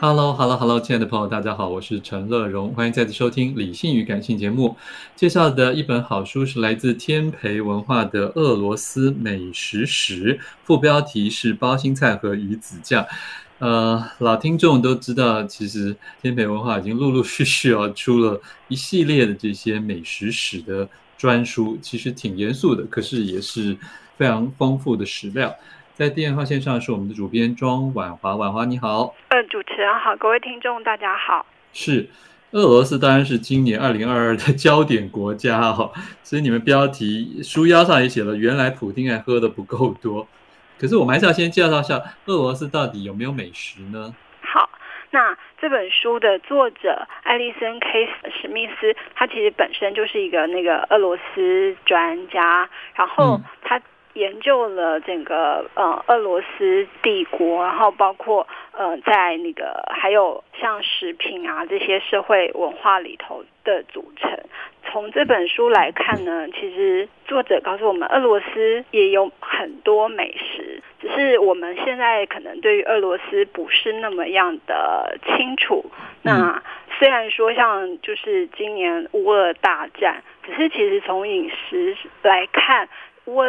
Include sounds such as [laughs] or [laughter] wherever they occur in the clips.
Hello，Hello，Hello，亲爱的朋友，大家好，我是陈乐融，欢迎再次收听《理性与感性》节目。介绍的一本好书是来自天培文化的《俄罗斯美食史》，副标题是《包心菜和鱼子酱》。呃，老听众都知道，其实天培文化已经陆陆续续啊出了一系列的这些美食史的专书，其实挺严肃的，可是也是非常丰富的史料。在电话线上是我们的主编庄婉华，婉华你好。嗯、呃，主持人好，各位听众大家好。是，俄罗斯当然是今年二零二二的焦点国家哈，所以你们标题书腰上也写了，原来普丁还喝的不够多。可是我们还是要先介绍一下俄罗斯到底有没有美食呢？好，那这本书的作者艾利森 ·K· 史密斯，他其实本身就是一个那个俄罗斯专家，然后他、嗯。研究了整个呃俄罗斯帝国，然后包括呃在那个还有像食品啊这些社会文化里头的组成。从这本书来看呢，其实作者告诉我们，俄罗斯也有很多美食，只是我们现在可能对于俄罗斯不是那么样的清楚。那虽然说像就是今年乌俄大战，可是其实从饮食来看。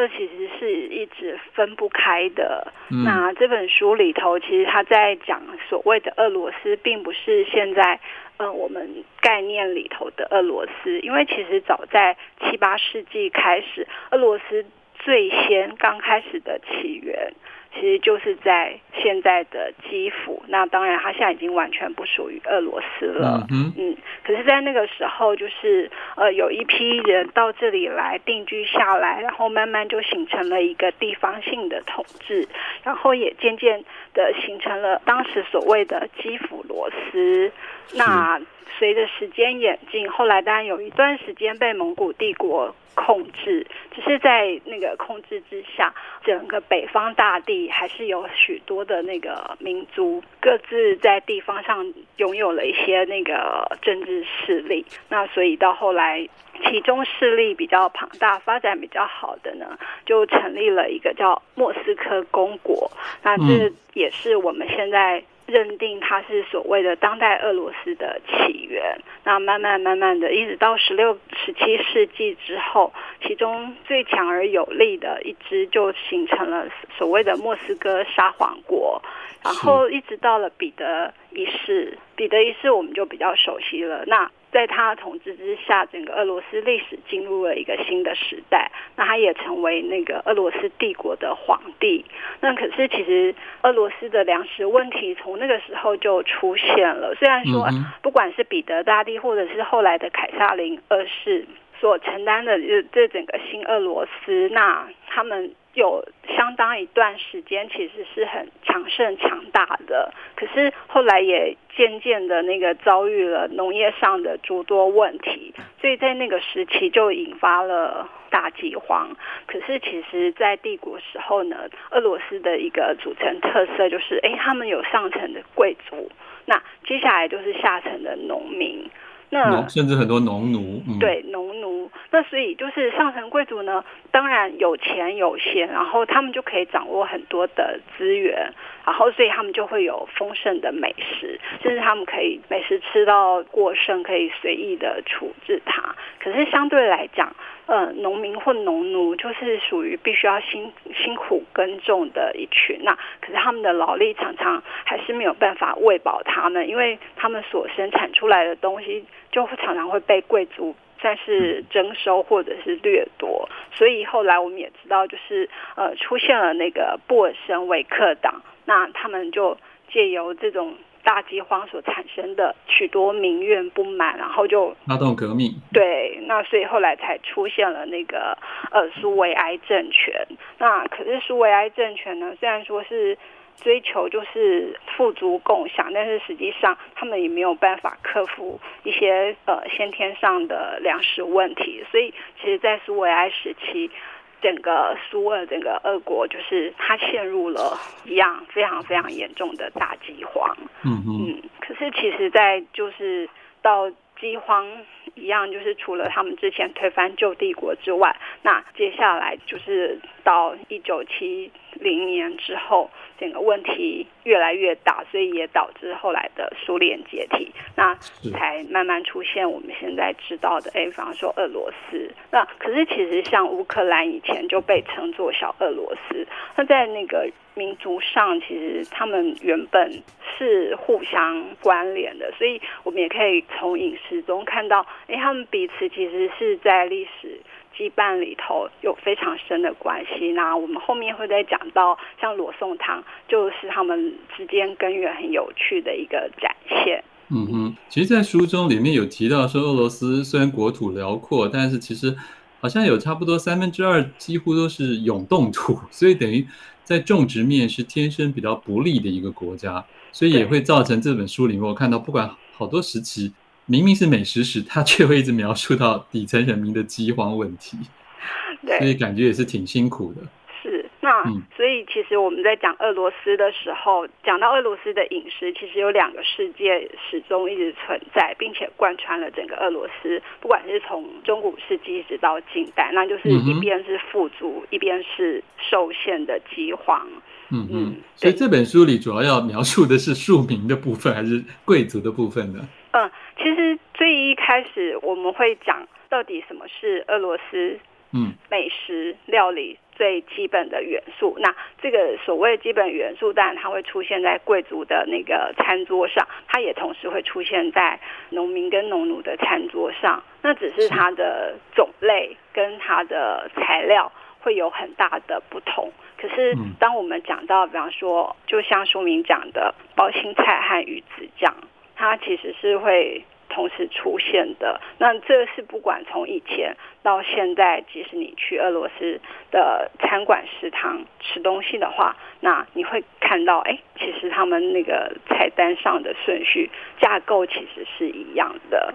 其实是一直分不开的。嗯。那这本书里头，其实他在讲所谓的俄罗斯，并不是现在呃我们概念里头的俄罗斯，因为其实早在七八世纪开始，俄罗斯最先刚开始的起源。其实就是在现在的基辅，那当然，它现在已经完全不属于俄罗斯了。嗯，嗯，可是，在那个时候，就是呃，有一批人到这里来定居下来，然后慢慢就形成了一个地方性的统治，然后也渐渐的形成了当时所谓的基辅罗斯。那随着时间演进，后来当然有一段时间被蒙古帝国控制，只是在那个控制之下，整个北方大地还是有许多的那个民族各自在地方上拥有了一些那个政治势力。那所以到后来，其中势力比较庞大、发展比较好的呢，就成立了一个叫莫斯科公国。那这也是我们现在。认定它是所谓的当代俄罗斯的起源，那慢慢慢慢的，一直到十六、十七世纪之后，其中最强而有力的一支就形成了所谓的莫斯科沙皇国，然后一直到了彼得一世，彼得一世我们就比较熟悉了。那在他统治之下，整个俄罗斯历史进入了一个新的时代。那他也成为那个俄罗斯帝国的皇帝。那可是其实俄罗斯的粮食问题从那个时候就出现了。虽然说，不管是彼得大帝或者是后来的凯萨琳二世所承担的这这整个新俄罗斯，那他们。有相当一段时间，其实是很强盛强大的，可是后来也渐渐的那个遭遇了农业上的诸多问题，所以在那个时期就引发了大饥荒。可是其实，在帝国时候呢，俄罗斯的一个组成特色就是，哎，他们有上层的贵族，那接下来就是下层的农民。那甚至很多农奴，嗯、对农奴。那所以就是上层贵族呢，当然有钱有闲，然后他们就可以掌握很多的资源，然后所以他们就会有丰盛的美食，甚至他们可以美食吃到过剩，可以随意的处置它。可是相对来讲，呃，农民或农奴就是属于必须要辛辛苦耕种的一群，那可是他们的劳力常常还是没有办法喂饱他们，因为他们所生产出来的东西就常常会被贵族算是征收或者是掠夺，所以后来我们也知道，就是呃出现了那个布尔什维克党，那他们就借由这种。大饥荒所产生的许多民怨不满，然后就发动革命。对，那所以后来才出现了那个呃苏维埃政权。那可是苏维埃政权呢，虽然说是追求就是富足共享，但是实际上他们也没有办法克服一些呃先天上的粮食问题。所以其实，在苏维埃时期。整个苏俄，整个俄国，就是它陷入了一样非常非常严重的大饥荒。嗯哼嗯，可是其实，在就是到饥荒一样，就是除了他们之前推翻旧帝国之外，那接下来就是到一九七零年之后，整个问题越来越大，所以也导致后来的苏联解体，那才慢慢出现我们现在知道的，哎，比方说俄罗斯。那可是其实像乌克兰以前就被称作小俄罗斯，那在那个民族上，其实他们原本是互相关联的，所以我们也可以从饮食中看到，哎，他们彼此其实是在历史。羁绊里头有非常深的关系，那我们后面会再讲到，像罗宋汤就是他们之间根源很有趣的一个展现。嗯哼，其实，在书中里面有提到说，俄罗斯虽然国土辽阔，但是其实好像有差不多三分之二几乎都是永冻土，所以等于在种植面是天生比较不利的一个国家，所以也会造成这本书里面我看到，不管好多时期。明明是美食史，他却会一直描述到底层人民的饥荒问题，对，所以感觉也是挺辛苦的。是，那、嗯、所以其实我们在讲俄罗斯的时候，讲到俄罗斯的饮食，其实有两个世界始终一直存在，并且贯穿了整个俄罗斯，不管是从中古世纪一直到近代，那就是一边是富足，嗯、一边是受限的饥荒。嗯嗯，所以这本书里主要要描述的是庶民的部分，还是贵族的部分呢？嗯，其实最一开始我们会讲到底什么是俄罗斯嗯美食料理最基本的元素。嗯、那这个所谓基本元素，当然它会出现在贵族的那个餐桌上，它也同时会出现在农民跟农奴的餐桌上。那只是它的种类跟它的材料会有很大的不同。可是当我们讲到，比方说，就像书名讲的包青菜和鱼子酱。它其实是会同时出现的。那这是不管从以前到现在，即使你去俄罗斯的餐馆食堂吃东西的话，那你会看到，哎，其实他们那个菜单上的顺序架构其实是一样的。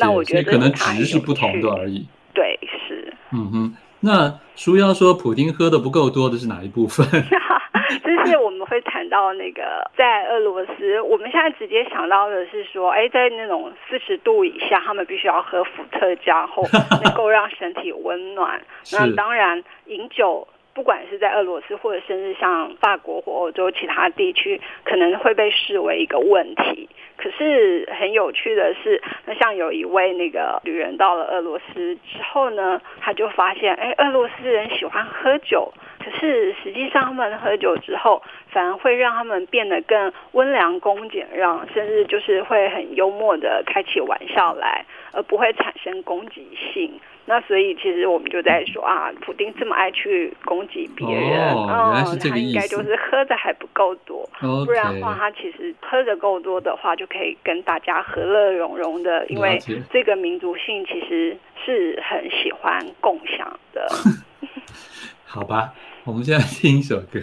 那我觉得可能值是不同的而已。对，是。嗯哼，那书要说普丁喝的不够多的是哪一部分？[laughs] [laughs] 就是我们会谈到那个在俄罗斯，我们现在直接想到的是说，哎，在那种四十度以下，他们必须要喝伏特加后 [laughs] 能够让身体温暖。那当然，饮酒不管是在俄罗斯，或者甚至像法国或欧洲其他地区，可能会被视为一个问题。可是很有趣的是，那像有一位那个旅人到了俄罗斯之后呢，他就发现，哎，俄罗斯人喜欢喝酒。可是实际上，他们喝酒之后，反而会让他们变得更温良恭俭让，甚至就是会很幽默的开起玩笑来，而不会产生攻击性。那所以，其实我们就在说啊，普丁这么爱去攻击别人，哦，原来是这个意思。他应该就是喝的还不够多，okay. 不然的话，他其实喝的够多的话，就可以跟大家和乐融融的。因为这个民族性其实是很喜欢共享的。[laughs] 好吧。我们现在听一首歌，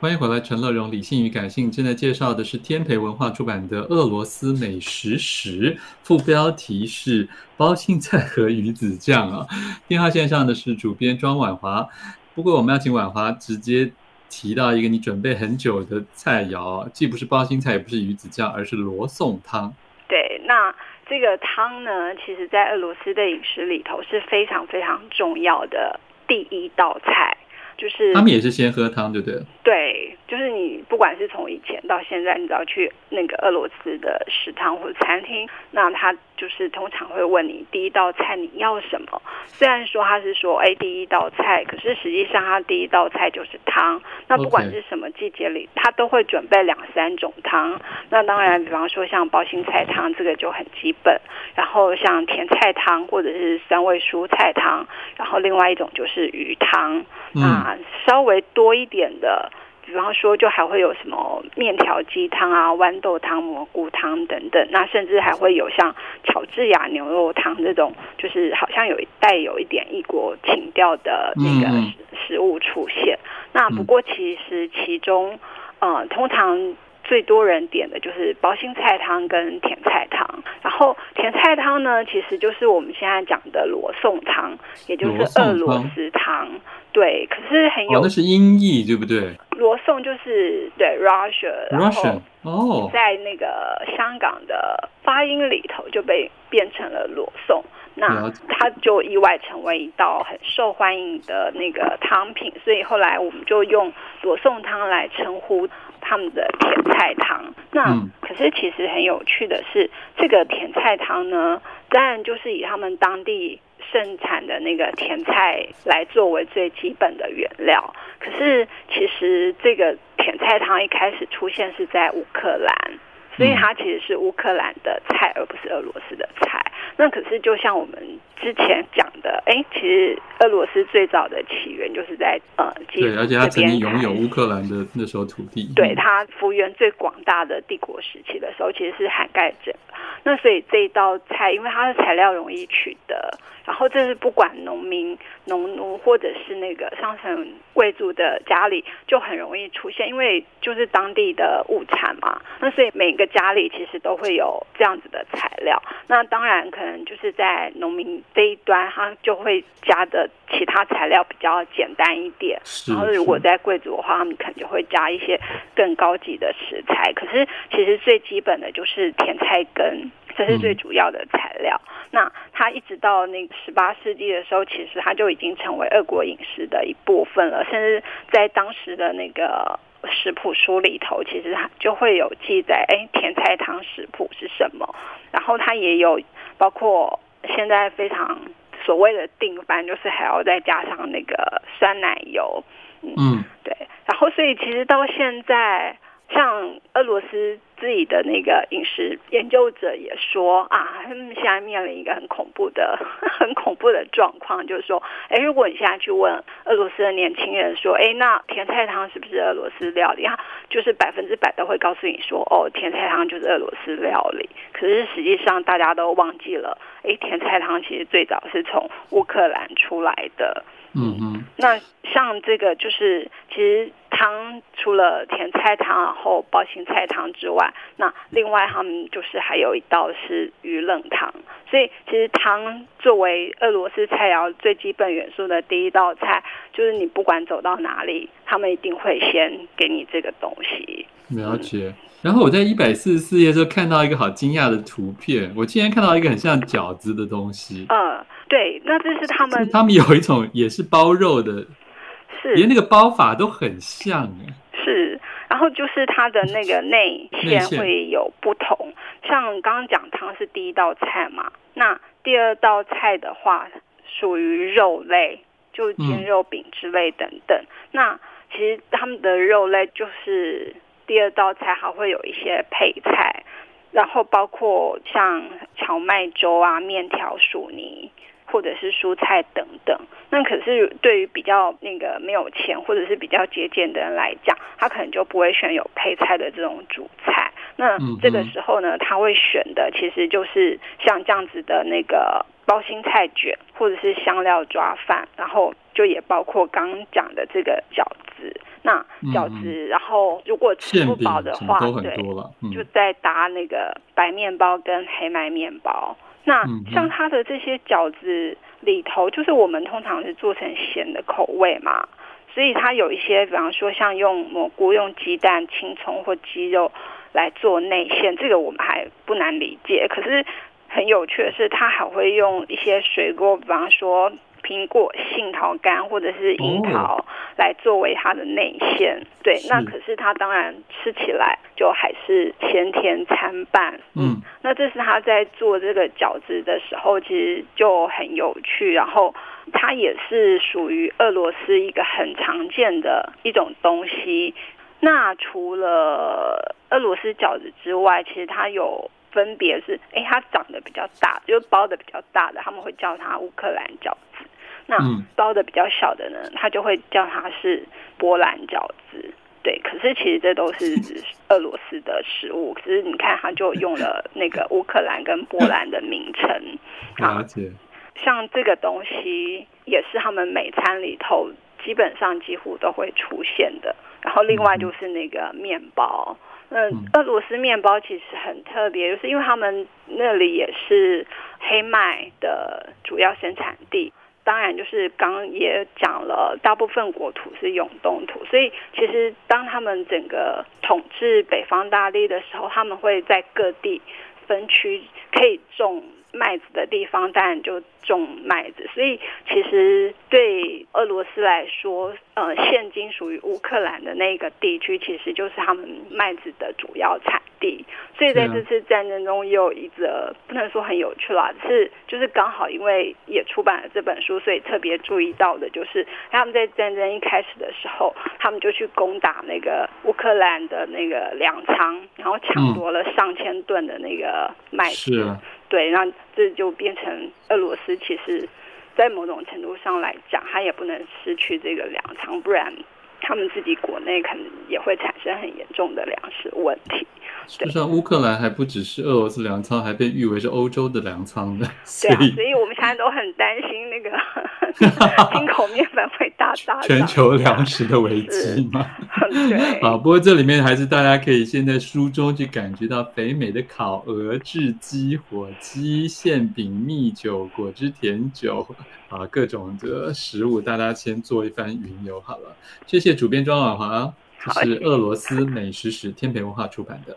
欢迎回来，陈乐融，理性与感性正在介绍的是天培文化出版的《俄罗斯美食史》，副标题是包青菜和鱼子酱啊。电话线上的是主编庄婉华，不过我们要请婉华直接提到一个你准备很久的菜肴，既不是包青菜，也不是鱼子酱，而是罗宋汤。对，那。这个汤呢，其实在俄罗斯的饮食里头是非常非常重要的第一道菜。就是他们也是先喝汤，对不对？对，就是你不管是从以前到现在，你只要去那个俄罗斯的食堂或者餐厅，那他就是通常会问你第一道菜你要什么。虽然说他是说哎第一道菜，可是实际上他第一道菜就是汤。那不管是什么季节里，他都会准备两三种汤。那当然，比方说像包心菜汤，这个就很基本。然后像甜菜汤或者是三味蔬菜汤，然后另外一种就是鱼汤。嗯、啊，稍微多一点的，比方说，就还会有什么面条鸡汤啊、豌豆汤、蘑菇汤等等。那甚至还会有像乔治亚牛肉汤这种，就是好像有带有一点异国情调的那个食物出现。嗯、那不过其实其中，呃，通常。最多人点的就是包心菜汤跟甜菜汤，然后甜菜汤呢，其实就是我们现在讲的罗宋汤，也就是俄罗斯汤。对，可是很有，哦、那是音译对不对？罗宋就是对 Russia，然后哦，在那个香港的发音里头就被变成了罗宋，那它就意外成为一道很受欢迎的那个汤品，所以后来我们就用罗宋汤来称呼。他们的甜菜汤，那可是其实很有趣的是，这个甜菜汤呢，当然就是以他们当地盛产的那个甜菜来作为最基本的原料。可是其实这个甜菜汤一开始出现是在乌克兰，所以它其实是乌克兰的菜，而不是俄罗斯的菜。那可是就像我们。之前讲的，哎，其实俄罗斯最早的起源就是在呃，对，而且他曾经拥有乌克兰的那时候土地，对，他幅员最广大的帝国时期的时候，其实是涵盖着。那所以这一道菜，因为它的材料容易取得，然后这是不管农民、农奴或者是那个上层贵族的家里就很容易出现，因为就是当地的物产嘛。那所以每个家里其实都会有这样子的材料。那当然可能就是在农民。这一端，它就会加的其他材料比较简单一点。然后，如果在贵族的话，他们可能就会加一些更高级的食材。可是，其实最基本的就是甜菜根，这是最主要的材料。嗯、那它一直到那个十八世纪的时候，其实它就已经成为俄国饮食的一部分了。甚至在当时的那个食谱书里头，其实它就会有记载，哎，甜菜汤食谱是什么？然后它也有包括。现在非常所谓的定番，就是还要再加上那个酸奶油，嗯，嗯对。然后，所以其实到现在，像俄罗斯自己的那个饮食研究者也说啊，他们现在面临一个很恐怖的、[laughs] 很恐怖的状况，就是说，哎，如果你现在去问俄罗斯的年轻人说，哎，那甜菜汤是不是俄罗斯料理？哈，就是百分之百都会告诉你说，哦，甜菜汤就是俄罗斯料理。可是实际上大家都忘记了，哎，甜菜汤其实最早是从乌克兰出来的。嗯嗯，那像这个就是，其实汤除了甜菜汤，然后包心菜汤之外，那另外他们就是还有一道是鱼冷汤。所以其实汤作为俄罗斯菜肴最基本元素的第一道菜，就是你不管走到哪里，他们一定会先给你这个东西。了解。然后我在一百四十四页的时候看到一个好惊讶的图片，我竟然看到一个很像饺子的东西。嗯，这是他们，他们有一种也是包肉的，是连那个包法都很像诶。是，然后就是它的那个内馅会有不同，像刚刚讲汤是第一道菜嘛，那第二道菜的话属于肉类，就煎肉饼之类等等。嗯、那其实他们的肉类就是。第二道菜还会有一些配菜，然后包括像荞麦粥啊、面条、薯泥，或者是蔬菜等等。那可是对于比较那个没有钱或者是比较节俭的人来讲，他可能就不会选有配菜的这种主菜。那这个时候呢，他会选的其实就是像这样子的那个包心菜卷，或者是香料抓饭，然后就也包括刚刚讲的这个饺子。那饺子，嗯、然后如果吃不饱的话，对，嗯、就再搭那个白面包跟黑麦面包。那像它的这些饺子里头，就是我们通常是做成咸的口味嘛，所以它有一些，比方说像用蘑菇、用鸡蛋、青葱或鸡肉来做内馅，这个我们还不难理解。可是很有趣的是，他还会用一些水果，比方说。苹果、杏桃干或者是樱桃来作为它的内馅，哦、对，那可是它当然吃起来就还是咸甜参半，嗯，那这是他在做这个饺子的时候，其实就很有趣，然后它也是属于俄罗斯一个很常见的一种东西。那除了俄罗斯饺子之外，其实它有。分别是，哎，它长得比较大，就是包的比较大的，他们会叫它乌克兰饺子。那包的比较小的呢，他就会叫它是波兰饺子。对，可是其实这都是 [laughs] 俄罗斯的食物，可是你看，他就用了那个乌克兰跟波兰的名称。了解。像这个东西也是他们每餐里头基本上几乎都会出现的。然后另外就是那个面包。嗯，俄罗斯面包其实很特别，就是因为他们那里也是黑麦的主要生产地。当然，就是刚刚也讲了，大部分国土是永冻土，所以其实当他们整个统治北方大地的时候，他们会在各地分区可以种。麦子的地方当然就种麦子，所以其实对俄罗斯来说，呃，现今属于乌克兰的那个地区，其实就是他们麦子的主要产地。所以在这次战争中，也有一则不能说很有趣啦，是就是刚好因为也出版了这本书，所以特别注意到的就是他们在战争一开始的时候，他们就去攻打那个乌克兰的那个粮仓，然后抢夺了上千吨的那个麦子。是啊。对，那这就变成俄罗斯，其实，在某种程度上来讲，他也不能失去这个粮仓，不然他们自己国内可能也会产生很严重的粮食问题。就像乌克兰还不只是俄罗斯粮仓，还被誉为是欧洲的粮仓的。对啊，所以我们现在都很担心那个 [laughs] 进口面粉会大大全球粮食的危机嘛。对。[laughs] 啊，不过这里面还是大家可以先在书中去感觉到肥美的烤鹅、炙鸡、火鸡、馅饼、蜜酒、果汁甜酒 [laughs] 啊，各种的食物，大家先做一番云游好了。谢谢主编庄婉华，这是俄罗斯美食史，天培文化出版的。